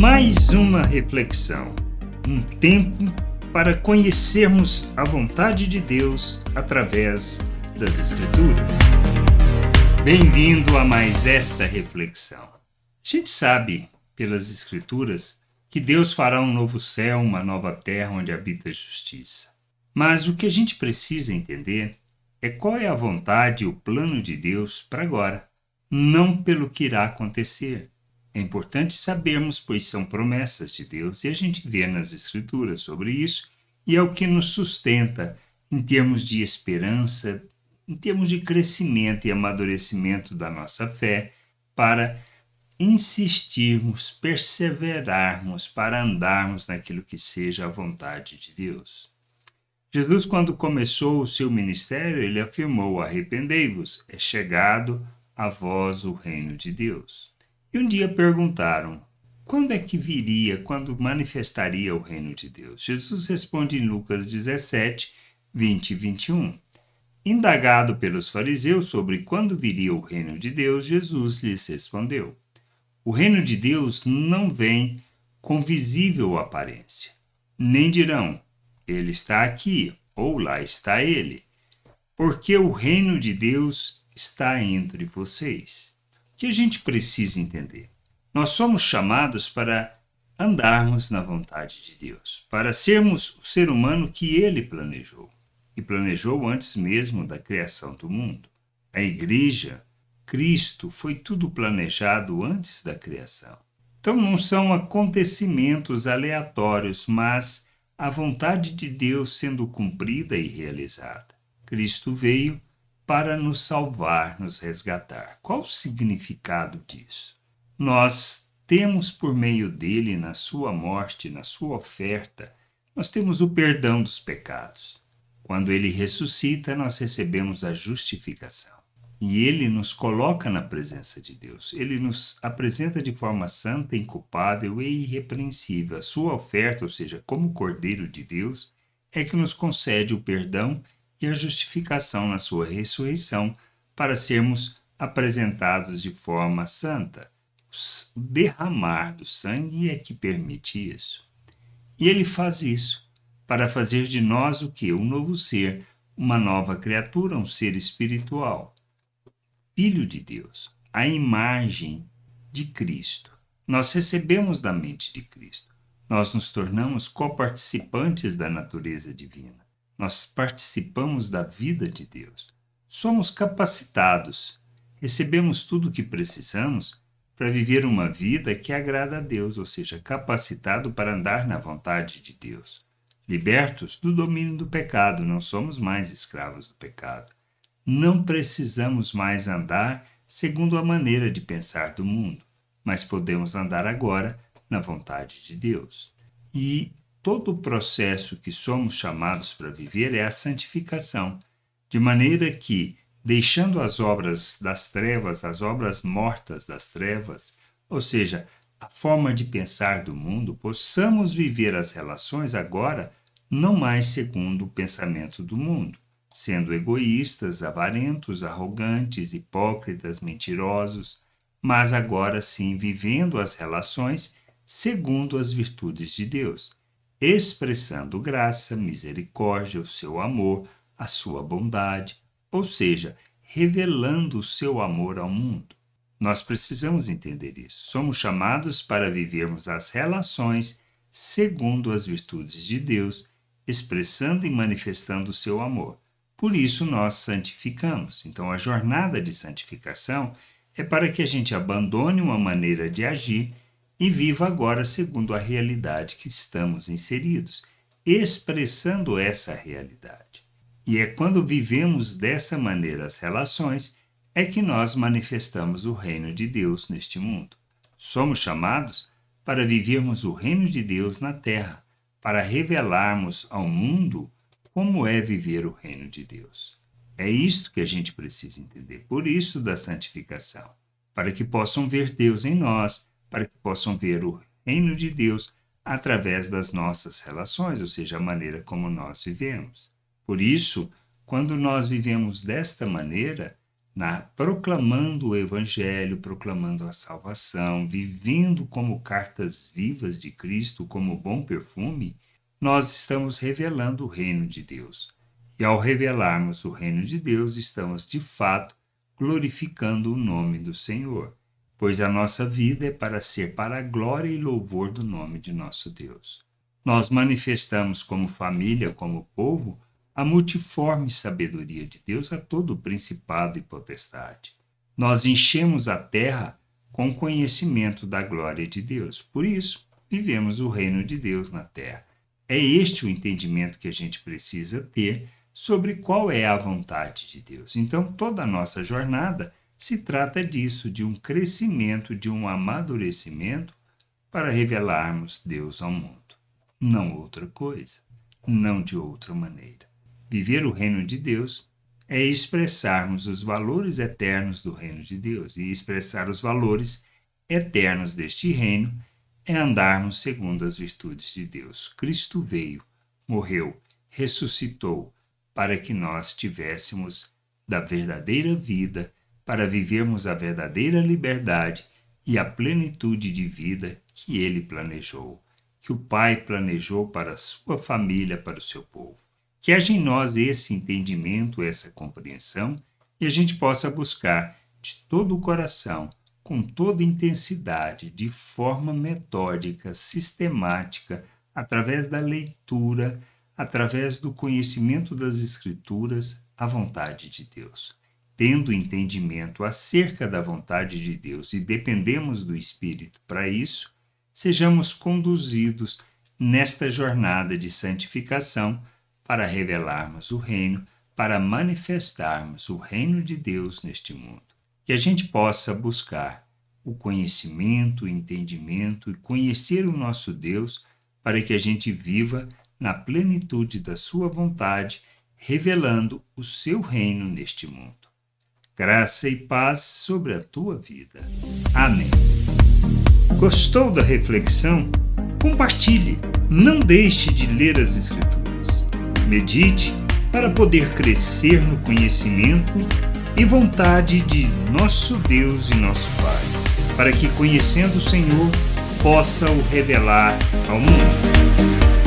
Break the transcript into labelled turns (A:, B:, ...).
A: Mais uma reflexão, um tempo para conhecermos a vontade de Deus através das Escrituras. Bem-vindo a mais esta reflexão. A gente sabe, pelas Escrituras, que Deus fará um novo céu, uma nova terra onde habita a justiça. Mas o que a gente precisa entender é qual é a vontade e o plano de Deus para agora, não pelo que irá acontecer. É importante sabermos, pois são promessas de Deus e a gente vê nas Escrituras sobre isso, e é o que nos sustenta em termos de esperança, em termos de crescimento e amadurecimento da nossa fé, para insistirmos, perseverarmos, para andarmos naquilo que seja a vontade de Deus. Jesus, quando começou o seu ministério, ele afirmou: Arrependei-vos, é chegado a vós o reino de Deus. E um dia perguntaram: quando é que viria, quando manifestaria o reino de Deus? Jesus responde em Lucas 17, 20 e 21. Indagado pelos fariseus sobre quando viria o reino de Deus, Jesus lhes respondeu: O reino de Deus não vem com visível aparência. Nem dirão: Ele está aqui, ou lá está ele, porque o reino de Deus está entre vocês que a gente precisa entender. Nós somos chamados para andarmos na vontade de Deus, para sermos o ser humano que ele planejou e planejou antes mesmo da criação do mundo. A igreja, Cristo, foi tudo planejado antes da criação. Então não são acontecimentos aleatórios, mas a vontade de Deus sendo cumprida e realizada. Cristo veio para nos salvar, nos resgatar. Qual o significado disso? Nós temos por meio dele, na sua morte, na sua oferta, nós temos o perdão dos pecados. Quando ele ressuscita, nós recebemos a justificação. E ele nos coloca na presença de Deus. Ele nos apresenta de forma santa, inculpável e irrepreensível. A sua oferta, ou seja, como Cordeiro de Deus, é que nos concede o perdão e a justificação na sua ressurreição para sermos apresentados de forma santa. O derramar do sangue é que permite isso. E ele faz isso para fazer de nós o que? Um novo ser, uma nova criatura, um ser espiritual. Filho de Deus, a imagem de Cristo. Nós recebemos da mente de Cristo. Nós nos tornamos coparticipantes da natureza divina. Nós participamos da vida de Deus. Somos capacitados, recebemos tudo o que precisamos para viver uma vida que agrada a Deus, ou seja, capacitado para andar na vontade de Deus. Libertos do domínio do pecado, não somos mais escravos do pecado. Não precisamos mais andar segundo a maneira de pensar do mundo, mas podemos andar agora na vontade de Deus. E todo o processo que somos chamados para viver é a santificação, de maneira que, deixando as obras das trevas, as obras mortas das trevas, ou seja, a forma de pensar do mundo, possamos viver as relações agora não mais segundo o pensamento do mundo, sendo egoístas, avarentos, arrogantes, hipócritas, mentirosos, mas agora sim vivendo as relações segundo as virtudes de Deus expressando graça, misericórdia, o seu amor, a sua bondade, ou seja, revelando o seu amor ao mundo. Nós precisamos entender isso. Somos chamados para vivermos as relações segundo as virtudes de Deus, expressando e manifestando o seu amor. Por isso nós santificamos. Então a jornada de santificação é para que a gente abandone uma maneira de agir e viva agora segundo a realidade que estamos inseridos, expressando essa realidade. E é quando vivemos dessa maneira as relações é que nós manifestamos o reino de Deus neste mundo. Somos chamados para vivermos o reino de Deus na terra, para revelarmos ao mundo como é viver o reino de Deus. É isto que a gente precisa entender, por isso da santificação, para que possam ver Deus em nós para que possam ver o reino de Deus através das nossas relações, ou seja, a maneira como nós vivemos. Por isso, quando nós vivemos desta maneira, na, proclamando o Evangelho, proclamando a salvação, vivendo como cartas vivas de Cristo, como bom perfume, nós estamos revelando o reino de Deus. E ao revelarmos o reino de Deus, estamos de fato glorificando o nome do Senhor, pois a nossa vida é para ser para a glória e louvor do nome de nosso Deus. Nós manifestamos como família, como povo, a multiforme sabedoria de Deus a todo principado e potestade. Nós enchemos a terra com conhecimento da glória de Deus. Por isso, vivemos o reino de Deus na terra. É este o entendimento que a gente precisa ter sobre qual é a vontade de Deus. Então, toda a nossa jornada se trata disso, de um crescimento, de um amadurecimento para revelarmos Deus ao mundo. Não outra coisa, não de outra maneira. Viver o reino de Deus é expressarmos os valores eternos do reino de Deus, e expressar os valores eternos deste reino é andarmos segundo as virtudes de Deus. Cristo veio, morreu, ressuscitou para que nós tivéssemos da verdadeira vida, para vivermos a verdadeira liberdade e a plenitude de vida que ele planejou, que o Pai planejou para a sua família, para o seu povo. Que haja em nós esse entendimento, essa compreensão e a gente possa buscar de todo o coração, com toda intensidade, de forma metódica, sistemática, através da leitura, através do conhecimento das Escrituras, a vontade de Deus. Tendo entendimento acerca da vontade de Deus e dependemos do Espírito para isso, sejamos conduzidos nesta jornada de santificação para revelarmos o reino, para manifestarmos o reino de Deus neste mundo. Que a gente possa buscar o conhecimento, o entendimento e conhecer o nosso Deus para que a gente viva na plenitude da sua vontade, revelando o seu reino neste mundo. Graça e paz sobre a tua vida. Amém. Gostou da reflexão? Compartilhe. Não deixe de ler as Escrituras medite para poder crescer no conhecimento e vontade de nosso Deus e nosso Pai, para que, conhecendo o Senhor, possa o revelar ao mundo.